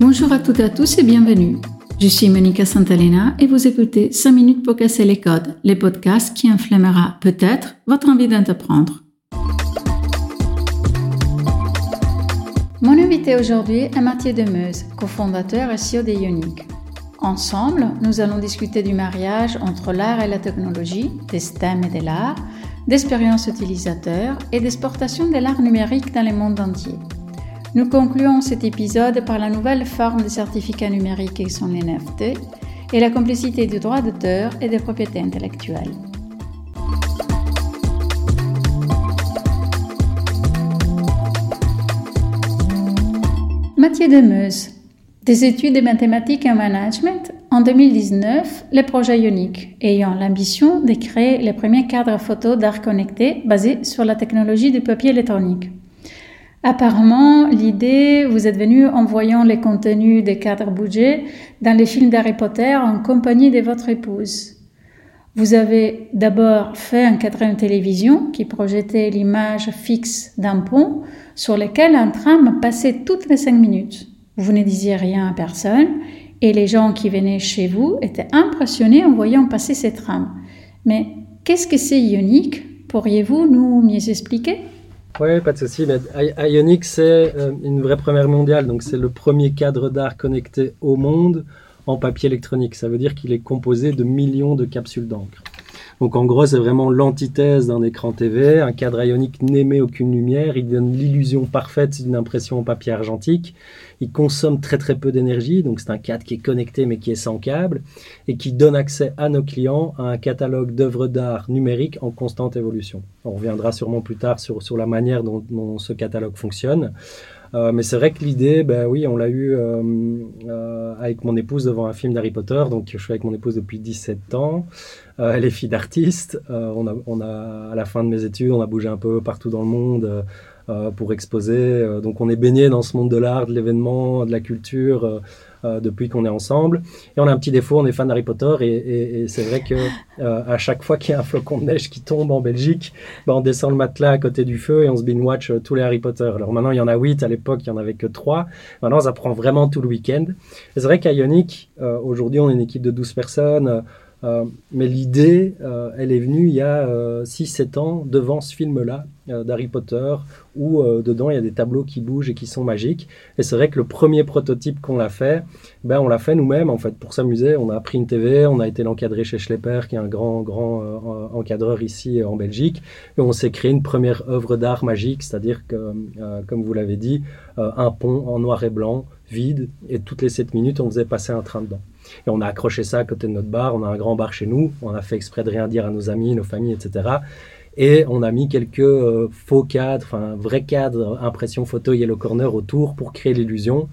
Bonjour à toutes et à tous et bienvenue. Je suis Monica Santalena et vous écoutez 5 minutes pour casser les codes, les podcasts qui inflammera peut-être votre envie d'entreprendre. Mon invité aujourd'hui est Mathieu Demeuse, cofondateur et CEO de Ionic. Ensemble, nous allons discuter du mariage entre l'art et la technologie, des STEM et de l'art, d'expérience utilisateur et d'exportation de l'art numérique dans le monde entier. Nous concluons cet épisode par la nouvelle forme de certificat numérique sont les NFT et la complicité du droit d'auteur et des propriétés intellectuelles. Mathieu Demeuse, des études de mathématiques et management, en 2019, le projet Ionic, ayant l'ambition de créer les premiers cadres photo d'art connecté basés sur la technologie du papier électronique. Apparemment, l'idée vous êtes venue en voyant les contenus des cadres budget dans les films d'Harry Potter en compagnie de votre épouse. Vous avez d'abord fait un de télévision qui projetait l'image fixe d'un pont sur lequel un tram passait toutes les cinq minutes. Vous ne disiez rien à personne et les gens qui venaient chez vous étaient impressionnés en voyant passer ces trams. Mais qu'est-ce que c'est Ionic Pourriez-vous nous mieux expliquer? Oui, pas de souci. Ionic, c'est euh, une vraie première mondiale. Donc, c'est le premier cadre d'art connecté au monde en papier électronique. Ça veut dire qu'il est composé de millions de capsules d'encre. Donc en gros, c'est vraiment l'antithèse d'un écran TV. Un cadre ionique n'émet aucune lumière, il donne l'illusion parfaite d'une impression en papier argentique. Il consomme très très peu d'énergie, donc c'est un cadre qui est connecté mais qui est sans câble et qui donne accès à nos clients à un catalogue d'œuvres d'art numériques en constante évolution. On reviendra sûrement plus tard sur, la manière dont ce catalogue fonctionne. Euh, mais c'est vrai que l'idée, ben oui, on l'a eu euh, euh, avec mon épouse devant un film d'Harry Potter. Donc, je suis avec mon épouse depuis 17 ans. elle est fille d'artiste. on, a, on a, à la fin de mes études, on a bougé un peu partout dans le monde pour exposer. donc, on est baigné dans ce monde de l'art, de l'événement, de la culture. Euh, depuis qu'on est ensemble. Et on a un petit défaut, on est fan d'Harry Potter et, c'est vrai que euh, à chaque fois qu'il y a un flocon de neige qui tombe en Belgique, bah, on descend le matelas à côté du feu et on se binge watch euh, tous les Harry Potter. Alors maintenant il y en a 8, à l'époque il y en avait que 3. Maintenant ça prend vraiment tout le week-end. C'est vrai qu'à Ionic, aujourd'hui on est une équipe de 12 personnes. Mais l'idée, elle est venue il y a 6-7 euh, ans devant ce film-là d'Harry Potter, où dedans il y a des tableaux qui bougent et qui sont magiques. Et c'est vrai que le premier prototype qu'on a fait, ben, on l'a fait nous-mêmes en fait pour s'amuser. On a pris une TV, on a été l'encadrer chez Schlepper, qui est un grand, grand encadreur ici en Belgique, et on s'est créé une première œuvre d'art magique, c'est-à-dire que, comme vous l'avez dit, un pont en noir et blanc, vide, et toutes les 7 minutes on faisait passer un train dedans. Et on a accroché ça à côté de notre bar. On a un grand bar chez nous. On a fait exprès de rien dire à nos amis, nos familles, etc. Et on a mis quelques euh, faux cadres, enfin vrais cadres, impression photo Yellow Corner autour pour créer l'illusion.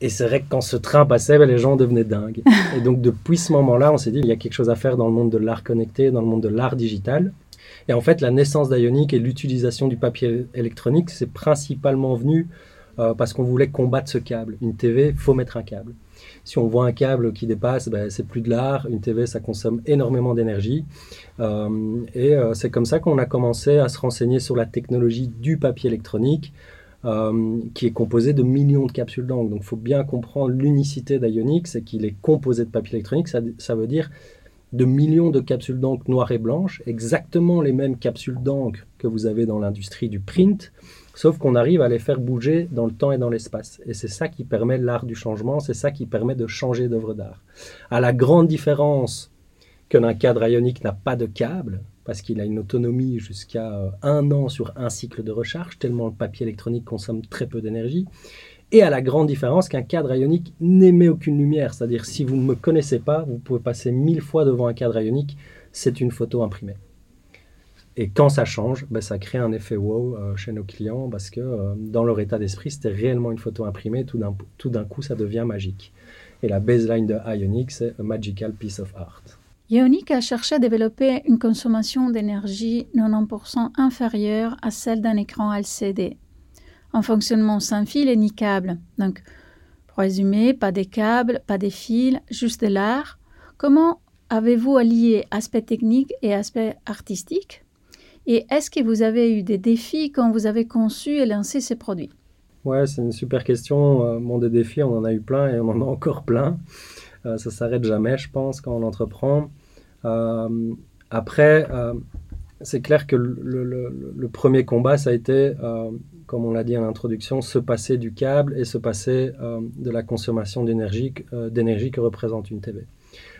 Et c'est vrai que quand ce train passait, ben, les gens devenaient dingues. Et donc depuis ce moment-là, on s'est dit, il y a quelque chose à faire dans le monde de l'art connecté, dans le monde de l'art digital. Et en fait, la naissance d'Ionic et l'utilisation du papier électronique, c'est principalement venu euh, parce qu'on voulait combattre ce câble. Une TV, faut mettre un câble. Si on voit un câble qui dépasse, ben, c'est plus de l'art. Une TV, ça consomme énormément d'énergie. Euh, et euh, c'est comme ça qu'on a commencé à se renseigner sur la technologie du papier électronique, euh, qui est composé de millions de capsules d'encre. Donc il faut bien comprendre l'unicité d'Ionic, c'est qu'il est composé de papier électronique. Ça, ça veut dire de millions de capsules d'encre noires et blanches, exactement les mêmes capsules d'encre que vous avez dans l'industrie du print, Sauf qu'on arrive à les faire bouger dans le temps et dans l'espace. Et c'est ça qui permet l'art du changement, c'est ça qui permet de changer d'œuvre d'art. À la grande différence qu'un cadre ionique n'a pas de câble, parce qu'il a une autonomie jusqu'à euh, un an sur un cycle de recharge, tellement le papier électronique consomme très peu d'énergie. Et à la grande différence qu'un cadre ionique n'émet aucune lumière. C'est-à-dire, si vous ne me connaissez pas, vous pouvez passer mille fois devant un cadre ionique, c'est une photo imprimée. Et quand ça change, ben, ça crée un effet wow euh, chez nos clients parce que euh, dans leur état d'esprit, c'était réellement une photo imprimée. Tout d'un, coup, ça devient magique. Et la baseline de Ionic, c'est a magical piece of art. Ionic a cherché à développer une consommation d'énergie 90% inférieure à celle d'un écran LCD, en fonctionnement sans fil et ni câble. Donc, pour résumer, pas des câbles, pas des fils, juste de l'art. Comment avez-vous allié aspect technique et aspect artistique? Et est-ce que vous avez eu des défis quand vous avez conçu et lancé ces produits? Ouais, c'est une super question. bon, des défis, on en a eu plein et on en a encore plein. ça s'arrête jamais, je pense, quand on entreprend. après, c'est clair que le, premier combat, ça a été, euh, comme on l'a dit à l'introduction, se passer du câble et se passer euh, de la consommation euh, d'énergie que représente une TV.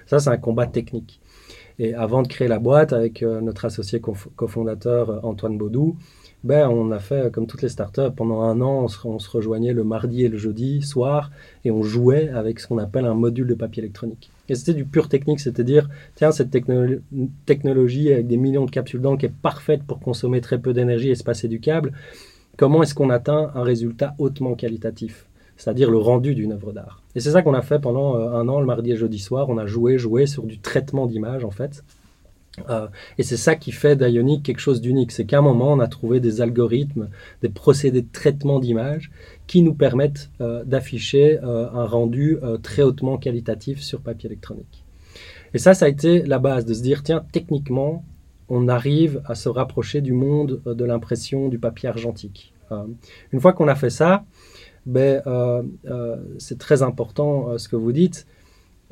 Ça, c'est un combat technique. Et avant de créer la boîte, avec notre associé cofondateur Antoine Baudou, ben, on a fait comme toutes les startups. Pendant un an, on se, rejoignait le mardi et le jeudi soir et on jouait avec ce qu'on appelle un module de papier électronique. Et c'était du pur technique, c'est-à-dire, tiens, cette technologie avec des millions de capsules d'encre est parfaite pour consommer très peu d'énergie et se passer du câble. Comment est-ce qu'on atteint un résultat hautement qualitatif c'est-à-dire le rendu d'une œuvre d'art? Et c'est ça qu'on a fait pendant euh, un an, le mardi et jeudi soir. On a joué, joué sur du traitement d'image, en fait. Euh, et c'est ça qui fait d'Ionic quelque chose d'unique. C'est qu'à un moment, on a trouvé des algorithmes, des procédés de traitement d'image qui nous permettent euh, d'afficher un rendu très hautement qualitatif sur papier électronique. Et ça, ça a été la base de se dire, tiens, techniquement, on arrive à se rapprocher du monde de l'impression du papier argentique. une fois qu'on a fait ça, ben, c'est très important ce que vous dites.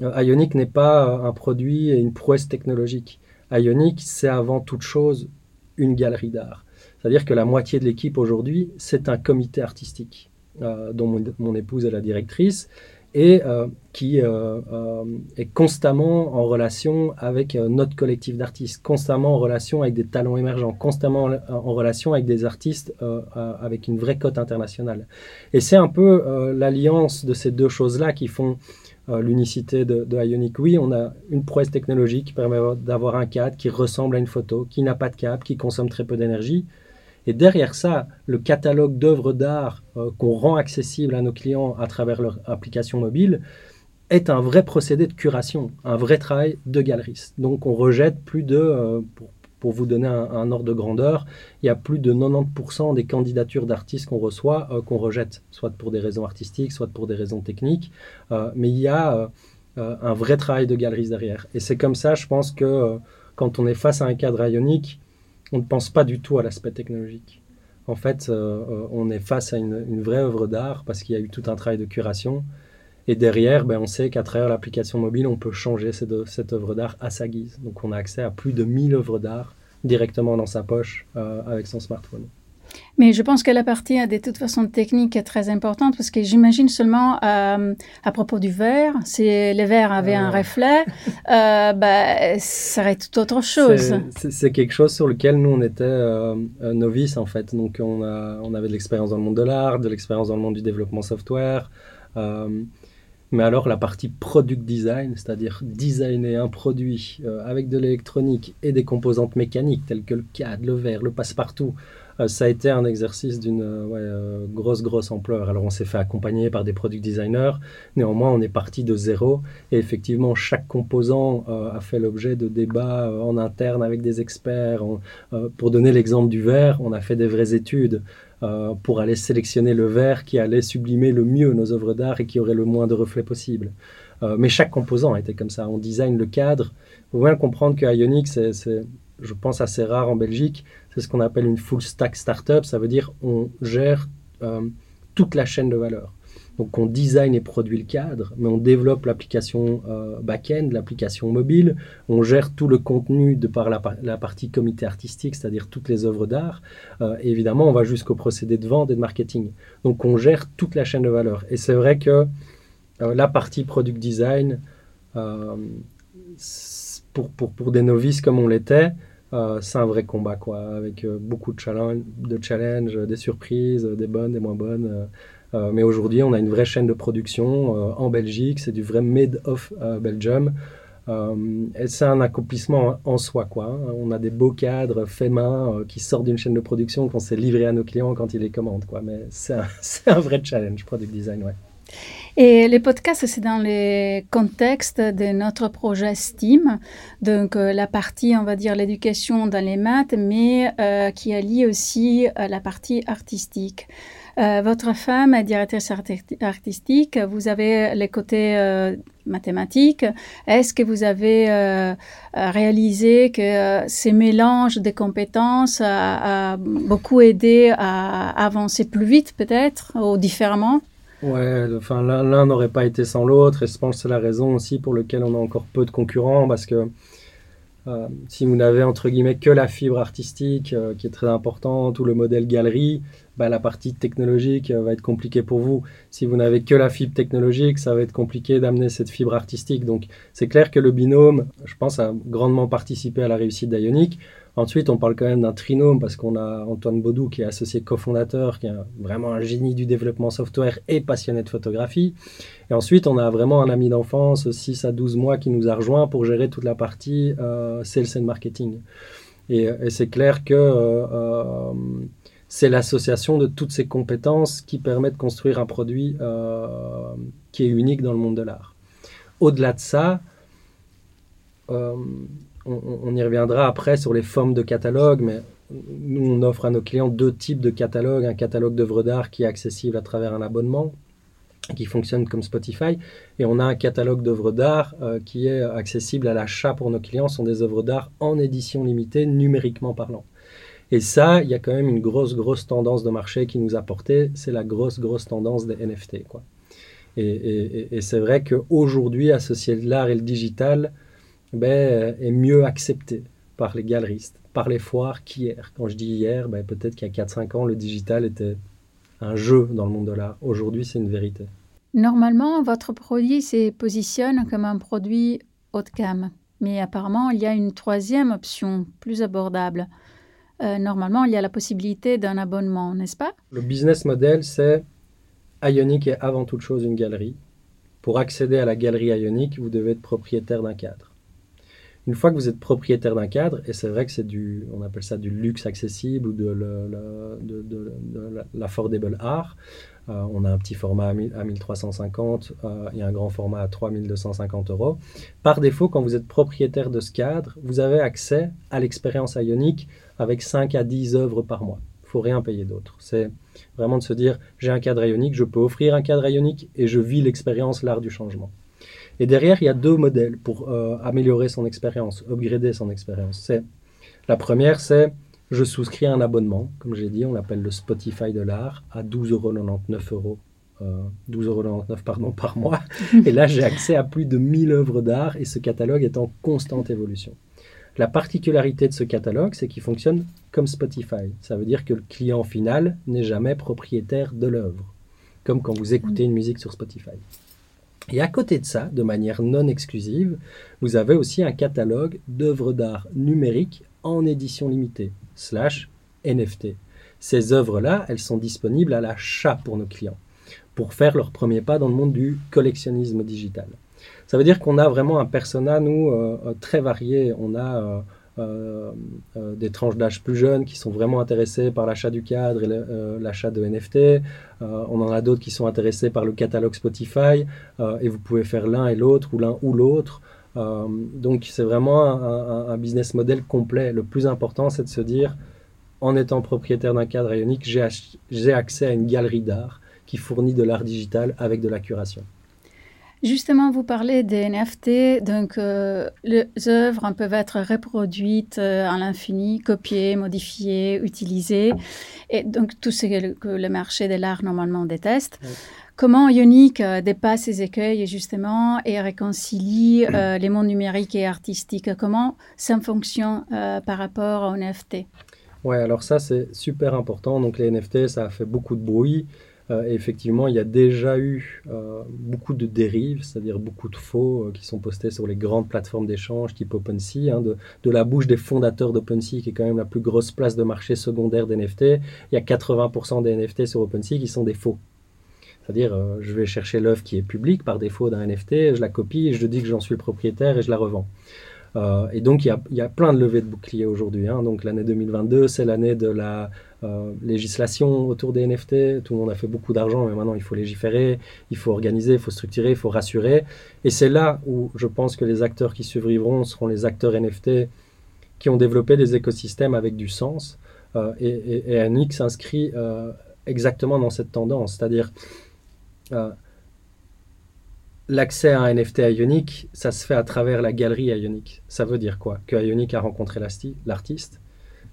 Ionic n'est pas un produit et une prouesse technologique. Ionic, c'est avant toute chose une galerie d'art. C'est-à-dire que la moitié de l'équipe aujourd'hui, c'est un comité artistique euh, dont mon, épouse est la directrice et euh, qui euh, est constamment en relation avec notre collectif d'artistes, constamment en relation avec des talents émergents, constamment en, relation avec des artistes avec une vraie cote internationale. Et c'est un peu l'alliance de ces deux choses-là qui font euh, l'unicité de, Ionic. Oui, on a une prouesse technologique qui permet d'avoir un cadre qui ressemble à une photo, qui n'a pas de câble, qui consomme très peu d'énergie. Et derrière ça, le catalogue d'œuvres d'art euh, qu'on rend accessible à nos clients à travers leur application mobile est un vrai procédé de curation, un vrai travail de galeriste. Donc on rejette plus de, euh, pour vous donner un, ordre de grandeur, il y a plus de 90% des candidatures d'artistes qu'on reçoit euh, qu'on rejette, soit pour des raisons artistiques, soit pour des raisons techniques. Mais il y a un vrai travail de galeriste derrière. Et c'est comme ça, je pense que quand on est face à un cadre ionique, on ne pense pas du tout à l'aspect technologique. En fait, on est face à une, vraie œuvre d'art parce qu'il y a eu tout un travail de curation. Et derrière, ben, on sait qu'à travers l'application mobile, on peut changer cette, cette œuvre d'art à sa guise. Donc on a accès à plus de 1000 œuvres d'art directement dans sa poche euh, avec son smartphone. Mais je pense que la partie de toute façon technique est très importante parce que j'imagine seulement euh, à propos du verre, si le verre avait un reflet, euh, bah, ça serait tout autre chose. C'est quelque chose sur lequel nous on était euh, novices en fait. Donc on, a, on avait de l'expérience dans le monde de l'art, de l'expérience dans le monde du développement software. Mais alors la partie product design, c'est-à-dire designer un produit euh, avec de l'électronique et des composantes mécaniques telles que le cadre, le verre, le passe-partout, euh, ça a été un exercice d'une euh, grosse, grosse ampleur. Alors on s'est fait accompagner par des product designers, néanmoins on est parti de zéro et effectivement chaque composant a fait l'objet de débats en interne avec des experts. pour donner l'exemple du verre, on a fait des vraies études. Euh, pour aller sélectionner le verre qui allait sublimer le mieux nos œuvres d'art et qui aurait le moins de reflets possible. Euh, mais chaque composant était comme ça. On design le cadre. Il faut bien comprendre que Ionic, c'est, je pense, assez rare en Belgique. C'est ce qu'on appelle une full stack startup. Ça veut dire on gère euh, toute la chaîne de valeur. Donc on design et produit le cadre, mais on développe l'application euh, back-end, l'application mobile, on gère tout le contenu de par la, partie comité artistique, c'est-à-dire toutes les œuvres d'art. Euh, évidemment, on va jusqu'au procédé de vente et de marketing. Donc on gère toute la chaîne de valeur. Et c'est vrai que euh, la partie product design, pour, pour, pour, des novices comme on l'était, c'est un vrai combat, quoi, avec beaucoup de challenges, de challenge, des surprises, des bonnes, des moins bonnes. Euh, mais aujourd'hui, on a une vraie chaîne de production euh, en Belgique. C'est du vrai made of euh, Belgium. et c'est un accomplissement en soi. Quoi. Hein. On a des beaux cadres faits main qui sortent d'une chaîne de production qu'on sait livrer à nos clients quand ils les commandent. Quoi. Mais c'est un, un, vrai challenge, product design. Ouais. Et les podcasts, c'est dans le contexte de notre projet STEAM, donc euh, la partie, on va dire, l'éducation dans les maths, mais euh, qui allie aussi euh, la partie artistique. votre femme est directrice artistique, vous avez les côtés mathématiques. Est-ce que vous avez réalisé que ces mélanges de compétences a, a beaucoup aidé à avancer plus vite peut-être ou différemment? Ouais, enfin l'un n'aurait pas été sans l'autre, et je pense que c'est la raison aussi pour laquelle on a encore peu de concurrents, parce que euh, si vous n'avez entre guillemets que la fibre artistique, euh, qui est très importante, ou le modèle galerie, bah, la partie technologique euh, va être compliquée pour vous. Si vous n'avez que la fibre technologique, ça va être compliqué d'amener cette fibre artistique. Donc c'est clair que le binôme, je pense, a grandement participé à la réussite d'Ionic. Ensuite, on parle quand même d'un trinôme parce qu'on a Antoine Baudou qui est associé cofondateur, qui est vraiment un génie du développement software et passionné de photographie. Et ensuite, on a vraiment un ami d'enfance, 6 à 12 mois, qui nous a rejoint pour gérer toute la partie euh, sales and marketing. Et, c'est clair que euh, euh, c'est l'association de toutes ces compétences qui permet de construire un produit qui est unique dans le monde de l'art. Au-delà de ça, on, y reviendra après sur les formes de catalogue, mais nous, on offre à nos clients deux types de catalogues. Un catalogue d'œuvres d'art qui est accessible à travers un abonnement, qui fonctionne comme Spotify, et on a un catalogue d'œuvres d'art euh, qui est accessible à l'achat pour nos clients. Ce sont des œuvres d'art en édition limitée, numériquement parlant. Et ça, il y a quand même une grosse, grosse tendance de marché qui nous a porté, c'est la grosse, grosse tendance des NFT. Quoi. Et, et c'est vrai qu'aujourd'hui, associer l'art et le digital, ben, est mieux accepté par les galeristes, par les foires qu'hier. Quand je dis hier, ben, peut-être qu'il y a 4-5 ans, le digital était un jeu dans le monde de l'art. Aujourd'hui, c'est une vérité. Normalement, votre produit se positionne comme un produit haut de gamme. Mais apparemment, il y a une troisième option, plus abordable. Euh, normalement, il y a la possibilité d'un abonnement, n'est-ce pas? Le business model, c'est Ionic est avant toute chose une galerie. Pour accéder à la galerie Ionic, vous devez être propriétaire d'un cadre. Une fois que vous êtes propriétaire d'un cadre, et c'est vrai que c'est du, on appelle ça du luxe accessible ou de, l'affordable art, euh, on a un petit format à, 1350 euh, et un grand format à 3250 euros. Par défaut, quand vous êtes propriétaire de ce cadre, vous avez accès à l'expérience ionique avec 5 à 10 œuvres par mois. Il faut rien payer d'autre. C'est vraiment de se dire, j'ai un cadre ionique, je peux offrir un cadre ionique et je vis l'expérience, l'art du changement. Et derrière, il y a deux modèles pour euh, améliorer son expérience, upgrader son expérience. C'est la première, c'est je souscris un abonnement, comme j'ai dit, on l'appelle le Spotify de l'art, à 12,99 euros. 12,99 euros pardon, par mois. Et là, j'ai accès à plus de 1000 œuvres d'art et ce catalogue est en constante évolution. La particularité de ce catalogue, c'est qu'il fonctionne comme Spotify. Ça veut dire que le client final n'est jamais propriétaire de l'œuvre, comme quand vous écoutez une musique sur Spotify. Et à côté de ça, de manière non exclusive, vous avez aussi un catalogue d'œuvres d'art numériques en édition limitée, slash NFT. Ces œuvres-là, elles sont disponibles à l'achat pour nos clients, pour faire leur premier pas dans le monde du collectionnisme digital. Ça veut dire qu'on a vraiment un persona, nous, euh, euh, très varié. On a euh, des tranches d'âge plus jeunes qui sont vraiment intéressés par l'achat du cadre et l'achat de NFT. on en a d'autres qui sont intéressés par le catalogue Spotify et vous pouvez faire l'un et l'autre ou l'un ou l'autre. Donc c'est vraiment un, business model complet. Le plus important, c'est de se dire, en étant propriétaire d'un cadre ionique, j'ai accès à une galerie d'art qui fournit de l'art digital avec de la curation. Justement, vous parlez des NFT, donc euh, les œuvres peuvent être reproduites euh, à l'infini, copiées, modifiées, utilisées, et donc tout ce que le, marché de l'art normalement déteste. Comment Ionic euh, dépasse ces écueils justement et réconcilie les mondes numériques et artistiques Comment ça fonctionne par rapport aux NFT Ouais, alors ça c'est super important. Donc les NFT, ça a fait beaucoup de bruit. Euh, effectivement, il y a déjà eu euh, beaucoup de dérives, c'est-à-dire beaucoup de faux euh, qui sont postés sur les grandes plateformes d'échange type OpenSea, hein, de, la bouche des fondateurs d'OpenSea, qui est quand même la plus grosse place de marché secondaire d'NFT. Il y a 80% des NFT sur OpenSea qui sont des faux. C'est-à-dire, je vais chercher l'œuvre qui est publique par défaut d'un NFT, je la copie, je dis que j'en suis le propriétaire et je la revends. et donc, il y, a, plein de levées de boucliers aujourd'hui. Hein. Donc, l'année 2022, c'est l'année de la législation autour des NFT. Tout le monde a fait beaucoup d'argent, mais maintenant il faut légiférer, il faut organiser, il faut structurer, il faut rassurer. Et c'est là où je pense que les acteurs qui survivront seront les acteurs NFT qui ont développé des écosystèmes avec du sens. et, et, et s'inscrit exactement dans cette tendance, c'est-à-dire l'accès à un NFT Ionic, ça se fait à travers la galerie Ionic. Ça veut dire quoi? Que Ionic a rencontré l'artiste,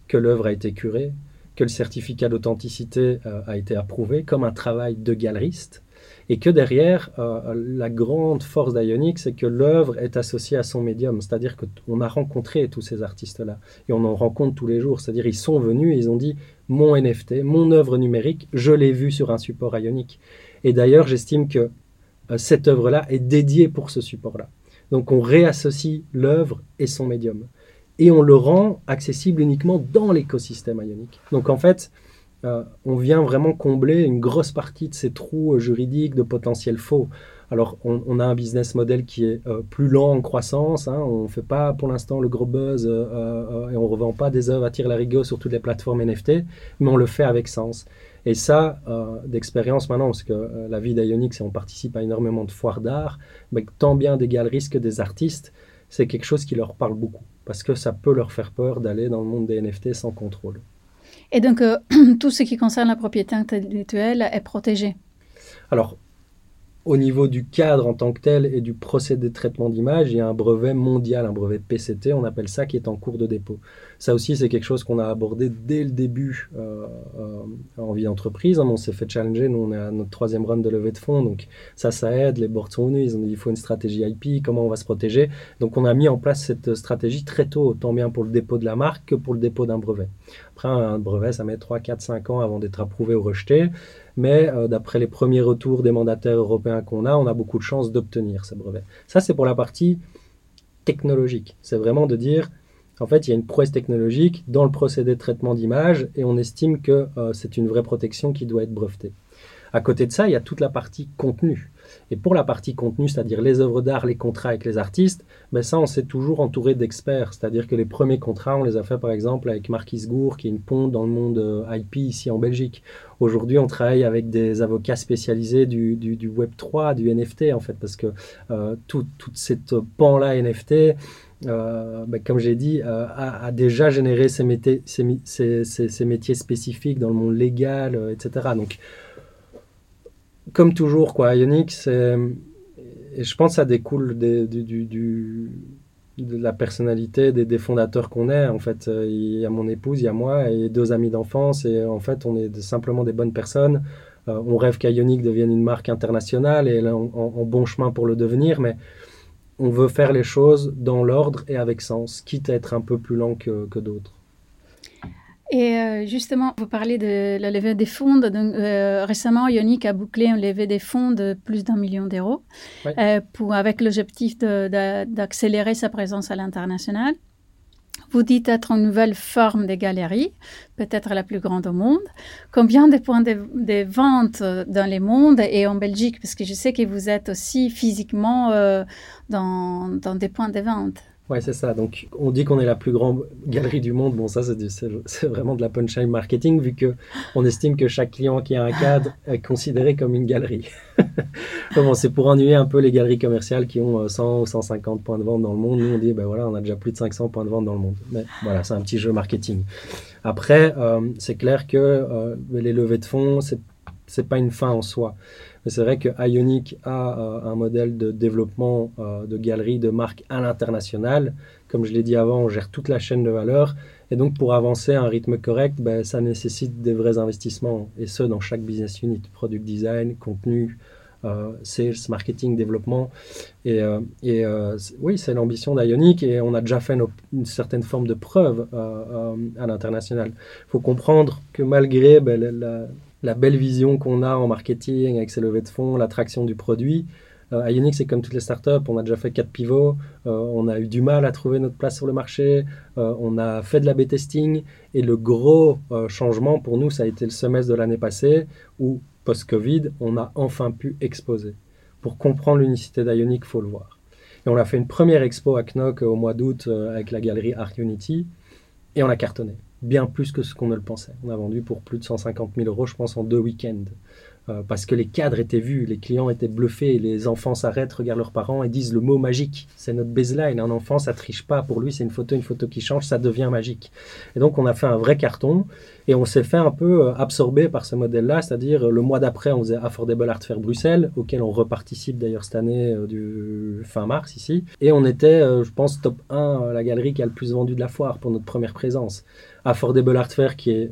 que l'œuvre a été curée, que le certificat d'authenticité euh, a été approuvé comme un travail de galeriste, et que derrière, euh, la grande force d'Ionic, c'est que l'œuvre est associée à son médium, c'est-à-dire qu'on a rencontré tous ces artistes-là, et on en rencontre tous les jours, c'est-à-dire ils sont venus et ils ont dit, mon NFT, mon œuvre numérique, je l'ai vu sur un support Ionic. Et d'ailleurs, j'estime que euh, cette œuvre-là est dédiée pour ce support-là. Donc on réassocie l'œuvre et son médium. Et on le rend accessible uniquement dans l'écosystème ionique. Donc en fait, euh, on vient vraiment combler une grosse partie de ces trous euh, juridiques de potentiel faux. Alors, on, a un business model qui est plus lent en croissance. Hein. on ne fait pas pour l'instant le gros buzz et on ne revend pas des œuvres à tir larigot sur toutes les plateformes NFT, mais on le fait avec sens. Et ça, euh, d'expérience maintenant, parce que euh, la vie d'Ionix, et on participe à énormément de foires d'art, mais tant bien des galeristes que des artistes, c'est quelque chose qui leur parle beaucoup, parce que ça peut leur faire peur d'aller dans le monde des NFT sans contrôle. Et donc, euh, tout ce qui concerne la propriété intellectuelle est protégé? Alors, au niveau du cadre en tant que tel et du procédé de traitement d'image, il y a un brevet mondial, un brevet PCT, on appelle ça, qui est en cours de dépôt. Ça aussi, c'est quelque chose qu'on a abordé dès le début euh, euh, en vie d'entreprise. Hein. On s'est fait challenger, nous on est à notre troisième run de levée de fonds, donc ça, ça aide, les boards sont venus, ils ont dit il faut une stratégie IP, comment on va se protéger. Donc on a mis en place cette stratégie très tôt, autant bien pour le dépôt de la marque que pour le dépôt d'un brevet. Après, un brevet, ça met 3, 4, 5 ans avant d'être approuvé ou rejeté mais euh, d'après les premiers retours des mandataires européens qu'on a, on a beaucoup de chances d'obtenir ce brevet. Ça, c'est pour la partie technologique. C'est vraiment de dire, en fait, il y a une prouesse technologique dans le procédé de traitement d'image et on estime que euh, c'est une vraie protection qui doit être brevetée. À côté de ça, il y a toute la partie contenu. Et pour la partie contenu, c'est-à-dire les œuvres d'art, les contrats avec les artistes, ben ça, on s'est toujours entouré d'experts. C'est-à-dire que les premiers contrats, on les a fait par exemple avec Marquis Gour, qui est une ponte dans le monde euh, IP ici en Belgique. Aujourd'hui, on travaille avec des avocats spécialisés du, du, Web 3, du NFT en fait, parce que euh, toute cette pan-là NFT, euh, ben, comme j'ai dit, a, déjà généré ces métiers, ces, métiers, spécifiques dans le monde légal, etc. Donc, comme toujours, quoi, Ionic, c'est. Je pense que ça découle du, de la personnalité des, fondateurs qu'on est. En fait, euh, il y a mon épouse, il y a moi et deux amis d'enfance. Et en fait, on est simplement des bonnes personnes. Euh, on rêve qu'Ionic devienne une marque internationale et là, en, bon chemin pour le devenir. Mais on veut faire les choses dans l'ordre et avec sens, quitte à être un peu plus lent que d'autres. Et euh, justement, vous parlez de la levée des fonds. Donc, euh, récemment, Ionic a bouclé une levée des fonds de plus d'un million d'euros euh, pour avec l'objectif d'accélérer sa présence à l'international. Vous dites être une nouvelle forme de galerie, peut-être la plus grande au monde. Combien de points de, vente dans les mondes et en Belgique? Parce que je sais que vous êtes aussi physiquement dans, dans des points de vente. Ouais, c'est ça. Donc, on dit qu'on est la plus grande galerie du monde. Bon, ça, c'est vraiment de la punchline marketing, vu que on estime que chaque client qui a un cadre est considéré comme une galerie. bon, c'est pour ennuyer un peu les galeries commerciales qui ont 100 euh, ou 150 points de vente dans le monde. Nous, on dit, ben voilà, on a déjà plus de 500 points de vente dans le monde. Mais voilà, c'est un petit jeu marketing. Après, euh, c'est clair que euh, les levées de fonds, c'est c'est pas une fin en soi. Mais c'est vrai que Ionic a euh, un modèle de développement euh, de galeries, de marques à l'international. Comme je l'ai dit avant, on gère toute la chaîne de valeur. Et donc, pour avancer à un rythme correct, ben, ça nécessite des vrais investissements. Et ce, dans chaque business unit. Product design, contenu, euh, sales, marketing, développement. Et, oui, c'est l'ambition d'Ionic et on a déjà fait une certaine forme de preuve à l'international. Il faut comprendre que malgré ben, la, la belle vision qu'on a en marketing avec ses levées de fonds, l'attraction du produit. Euh, Ionic, c'est comme toutes les startups, on a déjà fait quatre pivots, euh, on a eu du mal à trouver notre place sur le marché, euh, on a fait de la B-testing, et le gros changement pour nous, ça a été le semestre de l'année passée, où, post-Covid, on a enfin pu exposer. Pour comprendre l'unicité d'Ionic, il faut le voir. Et on a fait une première expo à Knock au mois d'août avec la galerie Art Unity, et on a cartonné. Bien plus que ce qu'on ne le pensait. On a vendu pour plus de 150 000 euros, je pense, en deux week-ends. Euh, parce que les cadres étaient vus, les clients étaient bluffés, les enfants s'arrêtent, regardent leurs parents et disent le mot magique. C'est notre baseline. Un enfant, ça triche pas. Pour lui, c'est une photo, une photo qui change, ça devient magique. Et donc, on a fait un vrai carton et on s'est fait un peu euh, absorber par ce modèle-là, c'est-à-dire euh, le mois d'après, on faisait Affordable Art Fair Bruxelles, auquel on reparticipe d'ailleurs cette année du fin mars ici. Et on était, je pense, top 1, la galerie qui a le plus vendu de la foire pour notre première présence. Affordable Art Fair qui,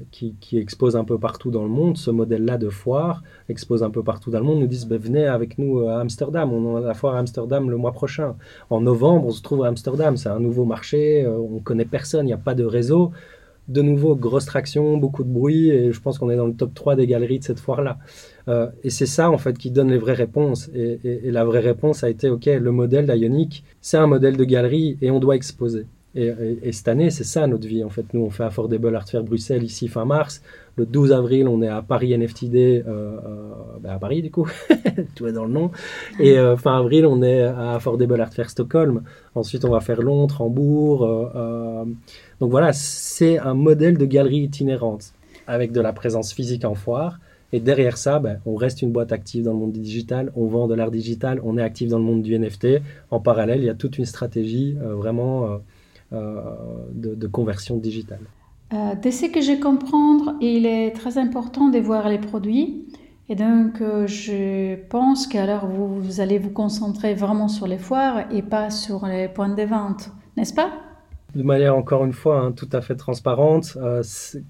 expose un peu partout dans le monde, ce modèle-là de foire expose un peu partout dans le monde, nous disent ben, venez avec nous à Amsterdam, on a la foire à Amsterdam le mois prochain. En novembre, on se trouve à Amsterdam, c'est un nouveau marché, euh, on connaît personne, il n'y a pas de réseau. De nouveau, grosse traction, beaucoup de bruit, et je pense qu'on est dans le top 3 des galeries de cette foire-là. Euh, et c'est ça, en fait, qui donne les vraies réponses. Et, la vraie réponse a été, OK, le modèle d'Ionic, c'est un modèle de galerie, et on doit exposer. Et, cette année, c'est ça notre vie. En fait, nous, on fait Affordable Art Fair Bruxelles ici fin mars. Le 12 avril, on est à Paris NFTD, euh, euh, ben, à Paris du coup, tout est dans le nom. Et euh, fin avril, on est à Affordable Art Fair Stockholm. Ensuite, on va faire Londres, Hambourg. Donc voilà, c'est un modèle de galerie itinérante avec de la présence physique en foire. Et derrière ça, ben, on reste une boîte active dans le monde digital, on vend de l'art digital, on est actif dans le monde du NFT. En parallèle, il y a toute une stratégie vraiment euh, de, conversion digitale. Euh, de ce que je comprends, il est très important de voir les produits. Et donc, euh, je pense qu'alors vous, vous, allez vous concentrer vraiment sur les foires et pas sur les points de vente, n'est-ce pas? De manière encore une fois hein, tout à fait transparente,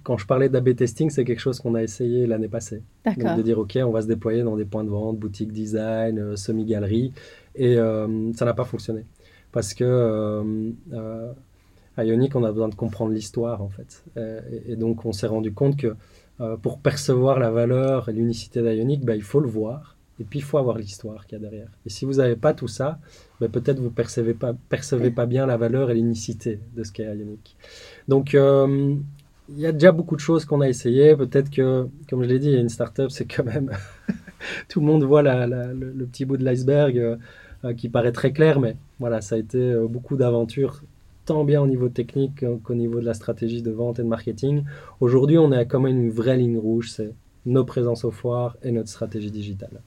quand je parlais d'AB testing, c'est quelque chose qu'on a essayé l'année passée. D'accord. de dire, OK, on va se déployer dans des points de vente, boutiques design, semi-galeries. Et ça n'a pas fonctionné. Parce que à Ionic, on a besoin de comprendre l'histoire, en fait. Euh, et, donc, on s'est rendu compte que euh, pour percevoir la valeur et l'unicité d'Ionic, bah, il faut le voir. Et puis, il faut avoir l'histoire qu'il y a derrière. Et si vous n'avez pas tout ça, bah, peut-être vous ne percevez pas, percevez pas bien la valeur et l'unicité de ce qu'est Ionic. Donc, euh, il y a déjà beaucoup de choses qu'on a essayées. Peut-être que, comme je l'ai dit, une startup, c'est quand même... tout le monde voit le, petit bout de l'iceberg qui paraît très clair, mais voilà, ça a été beaucoup d'aventures tant bien au niveau technique qu'au niveau de la stratégie de vente et de marketing. Aujourd'hui, on est quand même une vraie ligne rouge, c'est nos présences aux foires et notre stratégie digitale.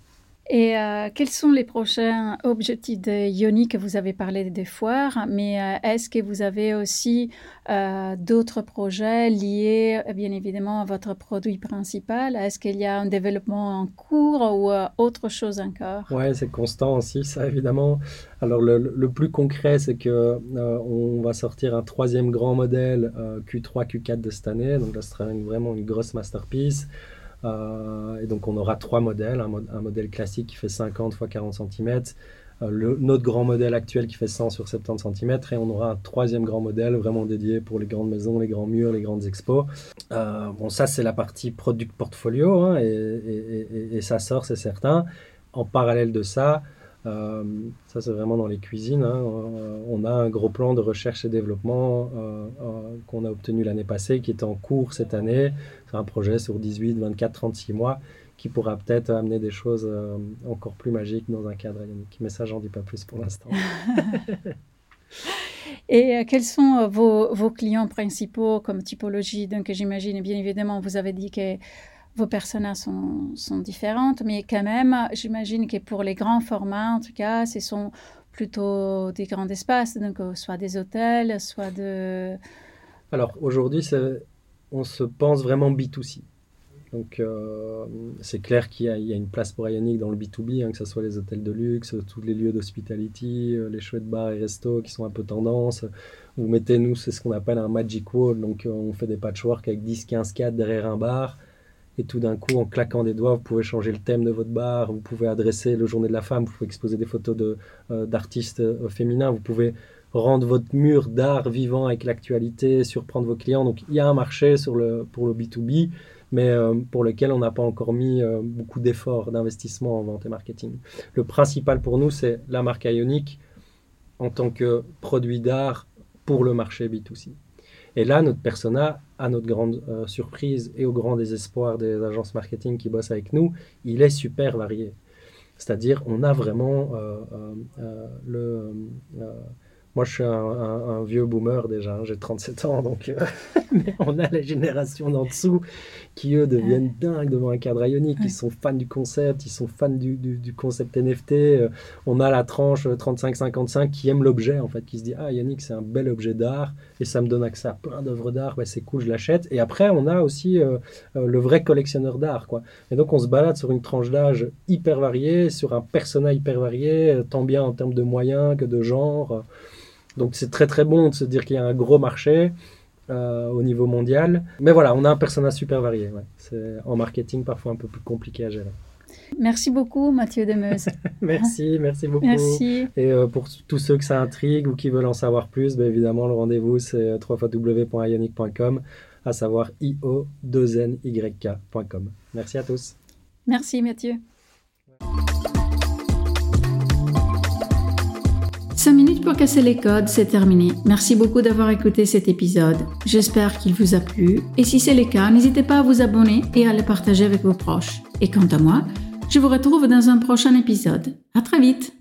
Et euh, quels sont les prochains objectifs de Yoni que vous avez parlé des foires, mais euh, est-ce que vous avez aussi euh, d'autres projets liés bien évidemment à votre produit principal? Est-ce qu'il y a un développement en cours ou autre chose encore? Oui, c'est constant aussi, ça évidemment. Alors le, plus concret, c'est que on va sortir un troisième grand modèle Q3, Q4 de cette année, donc là ce sera vraiment une grosse masterpiece. Euh, et donc on aura trois modèles, un, modèle classique qui fait 50 x 40 cm, notre grand modèle actuel qui fait 100 sur 70 cm, et on aura un troisième grand modèle vraiment dédié pour les grandes maisons, les grands murs, les grandes expos. Euh, bon, ça c'est la partie product portfolio, hein, et, ça sort, c'est certain. En parallèle de ça, euh, ça, c'est vraiment dans les cuisines. Hein. On a un gros plan de recherche et développement qu'on a obtenu l'année passée, qui est en cours cette année. C'est un projet sur 18, 24, 36 mois qui pourra peut-être amener des choses encore plus magiques dans un cadre ionique. Mais ça, j'en dis pas plus pour l'instant. Et quels sont vos, vos, clients principaux comme typologie? Donc, j'imagine, bien évidemment, vous avez dit que vos personas sont, sont, différentes, mais quand même, j'imagine que pour les grands formats, en tout cas, ce sont plutôt des grands espaces, donc euh, soit des hôtels, soit de... Alors aujourd'hui, on se pense vraiment B2C. Donc euh, c'est clair qu'il y, a une place pour Ionic dans le B2B, hein, que ce soit les hôtels de luxe, tous les lieux d'hospitality, euh, les chouettes bars et restos qui sont un peu tendance. Vous mettez, nous, c'est ce qu'on appelle un magic wall, donc on fait des patchwork avec 10-15 cadres derrière un bar. Et tout d'un coup, en claquant des doigts, vous pouvez changer le thème de votre bar, vous pouvez adresser le journée de la femme, vous pouvez exposer des photos euh, d'artistes euh, féminins, vous pouvez rendre votre mur d'art vivant avec l'actualité, surprendre vos clients. Donc il y a un marché pour le B2B, mais euh, pour lequel on n'a pas encore mis beaucoup d'efforts, d'investissement en vente et marketing. Le principal pour nous, c'est la marque Ionic en tant que produit d'art pour le marché B2C. Et là, notre persona, à notre grande euh, surprise et au grand désespoir des agences marketing qui bossent avec nous, il est super varié. C'est-à-dire, on a vraiment euh, euh, le, Moi, je suis un, vieux boomer déjà, hein, j'ai 37 ans, donc euh, mais on a les générations d'en dessous qui, eux, deviennent dingues devant un cadre ionique. Ils sont fans du concept, ils sont fans du, du, concept NFT. Euh, on a la tranche 35-55 qui aime l'objet, en fait, qui se dit Ah, Ionic, c'est un bel objet d'art et ça me donne accès à plein d'œuvres d'art, ouais, c'est cool, je l'achète. Et après, on a aussi euh, le vrai collectionneur d'art, quoi. Et donc, on se balade sur une tranche d'âge hyper variée, sur un personnage hyper varié, tant bien en termes de moyens que de genre. Donc c'est très très bon de se dire qu'il y a un gros marché euh, au niveau mondial. Mais voilà, on a un personnage super varié. C'est en marketing parfois un peu plus compliqué à gérer. Merci beaucoup Mathieu Demeuse. merci, merci beaucoup. Merci. Et euh, pour tous ceux que ça intrigue ou qui veulent en savoir plus, ben, évidemment le rendez-vous c'est www.ionic.com, à savoir io2nyk.com. Merci à tous. Merci Mathieu. 5 minutes pour casser les codes, c'est terminé. Merci beaucoup d'avoir écouté cet épisode. J'espère qu'il vous a plu et si c'est le cas, n'hésitez pas à vous abonner et à le partager avec vos proches. Et quant à moi, je vous retrouve dans un prochain épisode. À très vite!